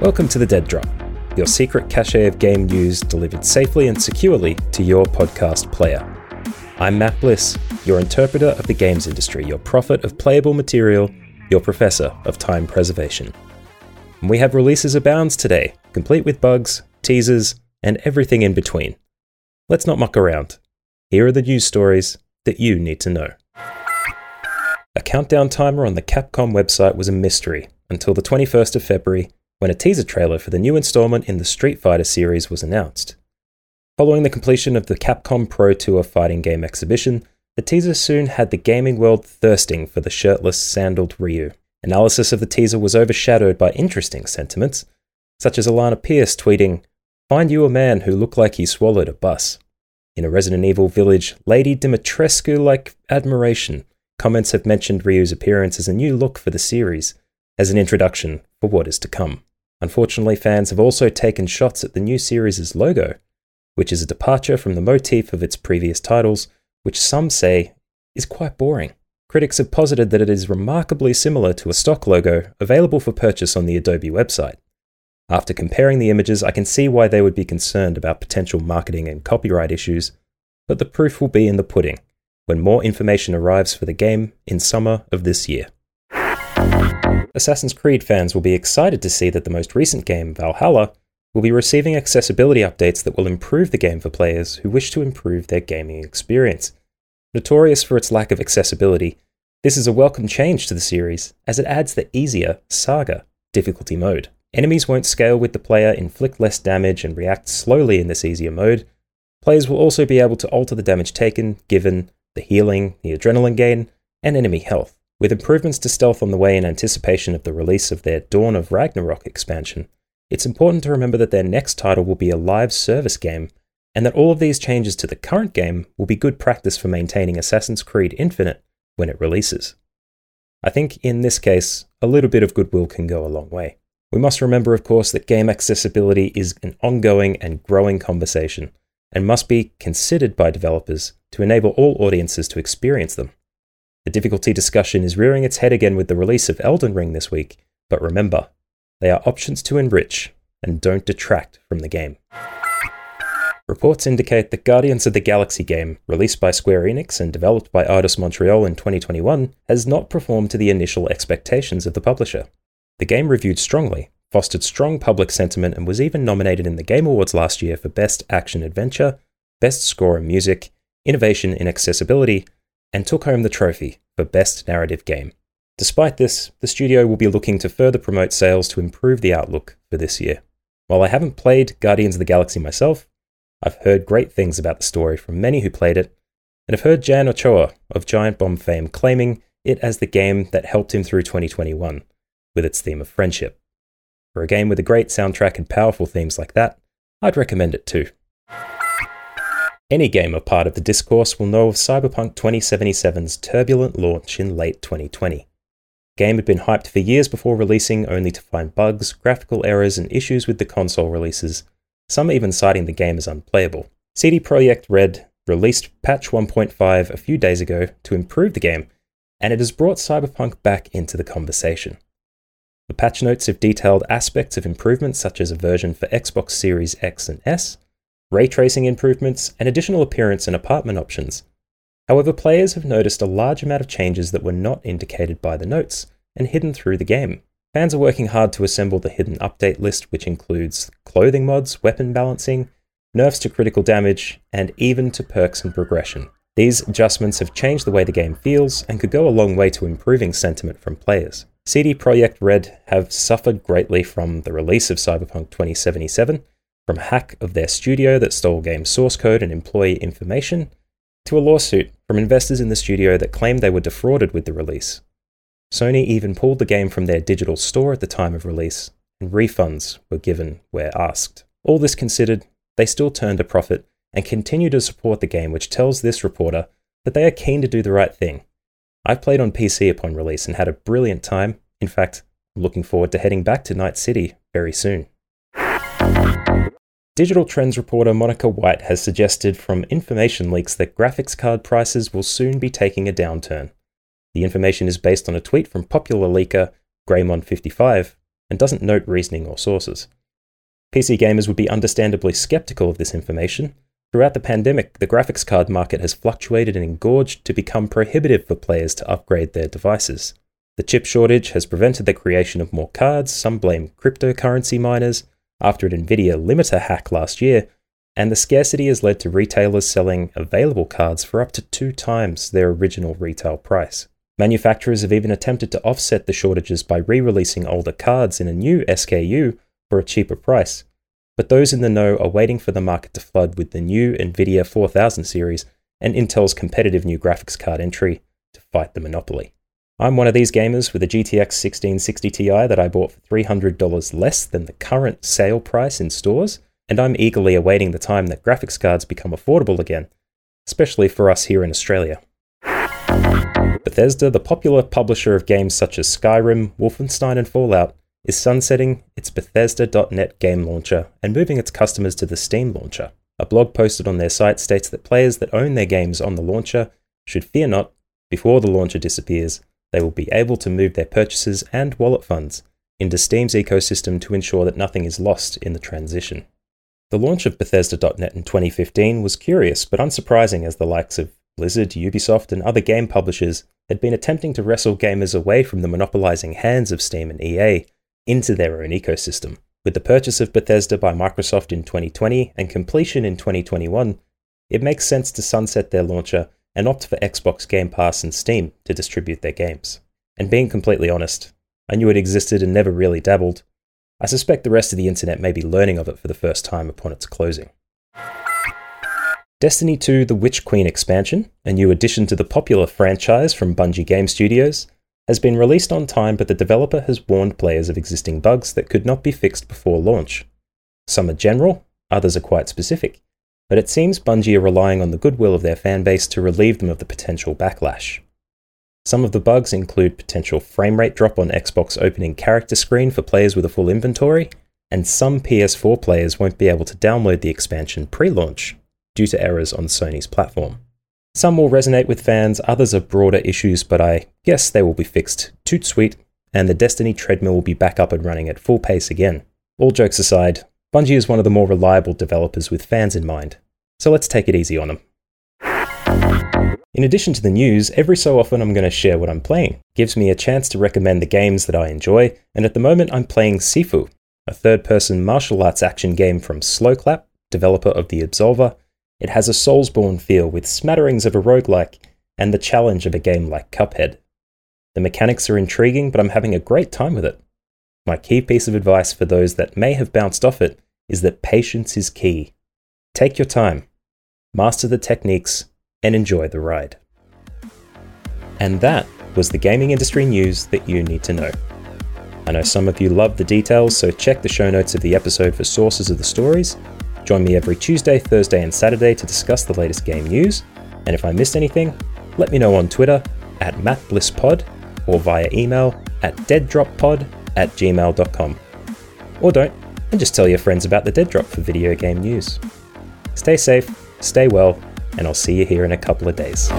Welcome to the Dead Drop, your secret cache of game news delivered safely and securely to your podcast player. I'm Matt Bliss, your interpreter of the games industry, your prophet of playable material, your professor of time preservation. We have releases abounds today, complete with bugs, teasers, and everything in between. Let's not muck around. Here are the news stories that you need to know. A countdown timer on the Capcom website was a mystery until the 21st of February when a teaser trailer for the new installment in the Street Fighter series was announced. Following the completion of the Capcom Pro Tour fighting game exhibition, the teaser soon had the gaming world thirsting for the shirtless, sandaled Ryu. Analysis of the teaser was overshadowed by interesting sentiments, such as Alana Pierce tweeting, Find you a man who looked like he swallowed a bus. In a Resident Evil Village Lady Dimitrescu like admiration, comments have mentioned Ryu's appearance as a new look for the series, as an introduction for what is to come. Unfortunately, fans have also taken shots at the new series' logo, which is a departure from the motif of its previous titles, which some say is quite boring. Critics have posited that it is remarkably similar to a stock logo available for purchase on the Adobe website. After comparing the images, I can see why they would be concerned about potential marketing and copyright issues, but the proof will be in the pudding when more information arrives for the game in summer of this year. Assassin's Creed fans will be excited to see that the most recent game, Valhalla, will be receiving accessibility updates that will improve the game for players who wish to improve their gaming experience. Notorious for its lack of accessibility, this is a welcome change to the series as it adds the easier Saga difficulty mode. Enemies won't scale with the player, inflict less damage, and react slowly in this easier mode. Players will also be able to alter the damage taken, given the healing, the adrenaline gain, and enemy health. With improvements to stealth on the way in anticipation of the release of their Dawn of Ragnarok expansion, it's important to remember that their next title will be a live service game, and that all of these changes to the current game will be good practice for maintaining Assassin's Creed Infinite when it releases. I think in this case, a little bit of goodwill can go a long way. We must remember, of course, that game accessibility is an ongoing and growing conversation and must be considered by developers to enable all audiences to experience them. The difficulty discussion is rearing its head again with the release of Elden Ring this week, but remember, they are options to enrich and don't detract from the game. Reports indicate that Guardians of the Galaxy game, released by Square Enix and developed by Eidos Montreal in 2021, has not performed to the initial expectations of the publisher. The game reviewed strongly, fostered strong public sentiment, and was even nominated in the Game Awards last year for Best Action Adventure, Best Score and Music, Innovation in Accessibility, and took home the trophy for Best Narrative Game. Despite this, the studio will be looking to further promote sales to improve the outlook for this year. While I haven't played Guardians of the Galaxy myself, I've heard great things about the story from many who played it, and have heard Jan Ochoa of Giant Bomb fame claiming it as the game that helped him through 2021, with its theme of friendship. For a game with a great soundtrack and powerful themes like that, I'd recommend it too. Any gamer part of the discourse will know of Cyberpunk 2077's turbulent launch in late 2020. The game had been hyped for years before releasing, only to find bugs, graphical errors, and issues with the console releases, some even citing the game as unplayable. CD Projekt Red released patch 1.5 a few days ago to improve the game, and it has brought Cyberpunk back into the conversation. The patch notes have detailed aspects of improvements such as a version for Xbox Series X and S, ray tracing improvements, and additional appearance and apartment options. However, players have noticed a large amount of changes that were not indicated by the notes and hidden through the game. Fans are working hard to assemble the hidden update list, which includes clothing mods, weapon balancing, nerfs to critical damage, and even to perks and progression. These adjustments have changed the way the game feels and could go a long way to improving sentiment from players. CD Projekt Red have suffered greatly from the release of Cyberpunk 2077 from hack of their studio that stole game source code and employee information, to a lawsuit from investors in the studio that claimed they were defrauded with the release. Sony even pulled the game from their digital store at the time of release, and refunds were given where asked. All this considered, they still turned a profit and continue to support the game, which tells this reporter that they are keen to do the right thing. I've played on PC upon release and had a brilliant time. In fact, I'm looking forward to heading back to Night City very soon. Digital Trends reporter Monica White has suggested from information leaks that graphics card prices will soon be taking a downturn. The information is based on a tweet from popular leaker Greymon55 and doesn't note reasoning or sources. PC gamers would be understandably skeptical of this information. Throughout the pandemic, the graphics card market has fluctuated and engorged to become prohibitive for players to upgrade their devices. The chip shortage has prevented the creation of more cards, some blame cryptocurrency miners, after an Nvidia limiter hack last year, and the scarcity has led to retailers selling available cards for up to two times their original retail price. Manufacturers have even attempted to offset the shortages by re releasing older cards in a new SKU for a cheaper price, but those in the know are waiting for the market to flood with the new NVIDIA 4000 series and Intel's competitive new graphics card entry to fight the monopoly. I'm one of these gamers with a GTX 1660 Ti that I bought for $300 less than the current sale price in stores, and I'm eagerly awaiting the time that graphics cards become affordable again, especially for us here in Australia. Bethesda, the popular publisher of games such as Skyrim, Wolfenstein, and Fallout, is sunsetting its Bethesda.net game launcher and moving its customers to the Steam launcher. A blog posted on their site states that players that own their games on the launcher should fear not, before the launcher disappears, they will be able to move their purchases and wallet funds into Steam's ecosystem to ensure that nothing is lost in the transition. The launch of Bethesda.net in 2015 was curious but unsurprising as the likes of Blizzard, Ubisoft, and other game publishers had been attempting to wrestle gamers away from the monopolizing hands of Steam and EA into their own ecosystem. With the purchase of Bethesda by Microsoft in 2020 and completion in 2021, it makes sense to sunset their launcher and opt for Xbox Game Pass and Steam to distribute their games. And being completely honest, I knew it existed and never really dabbled. I suspect the rest of the internet may be learning of it for the first time upon its closing. Destiny 2 The Witch Queen expansion, a new addition to the popular franchise from Bungie Game Studios, has been released on time, but the developer has warned players of existing bugs that could not be fixed before launch. Some are general, others are quite specific, but it seems Bungie are relying on the goodwill of their fanbase to relieve them of the potential backlash. Some of the bugs include potential frame rate drop on Xbox opening character screen for players with a full inventory, and some PS4 players won't be able to download the expansion pre launch due to errors on Sony's platform. Some will resonate with fans, others are broader issues, but I guess they will be fixed toot sweet, and the Destiny treadmill will be back up and running at full pace again. All jokes aside, Bungie is one of the more reliable developers with fans in mind, so let's take it easy on them. In addition to the news, every so often I'm going to share what I'm playing. It gives me a chance to recommend the games that I enjoy, and at the moment I'm playing Sifu, a third person martial arts action game from Sloclap, developer of The Absolver. It has a Soulsborne feel with smatterings of a roguelike and the challenge of a game like Cuphead. The mechanics are intriguing, but I'm having a great time with it. My key piece of advice for those that may have bounced off it is that patience is key. Take your time, master the techniques, and enjoy the ride. And that was the gaming industry news that you need to know. I know some of you love the details, so check the show notes of the episode for sources of the stories. Join me every Tuesday, Thursday, and Saturday to discuss the latest game news. And if I missed anything, let me know on Twitter at MattBlissPod or via email at deaddroppod at gmail.com. Or don't, and just tell your friends about the Dead Drop for video game news. Stay safe, stay well, and I'll see you here in a couple of days.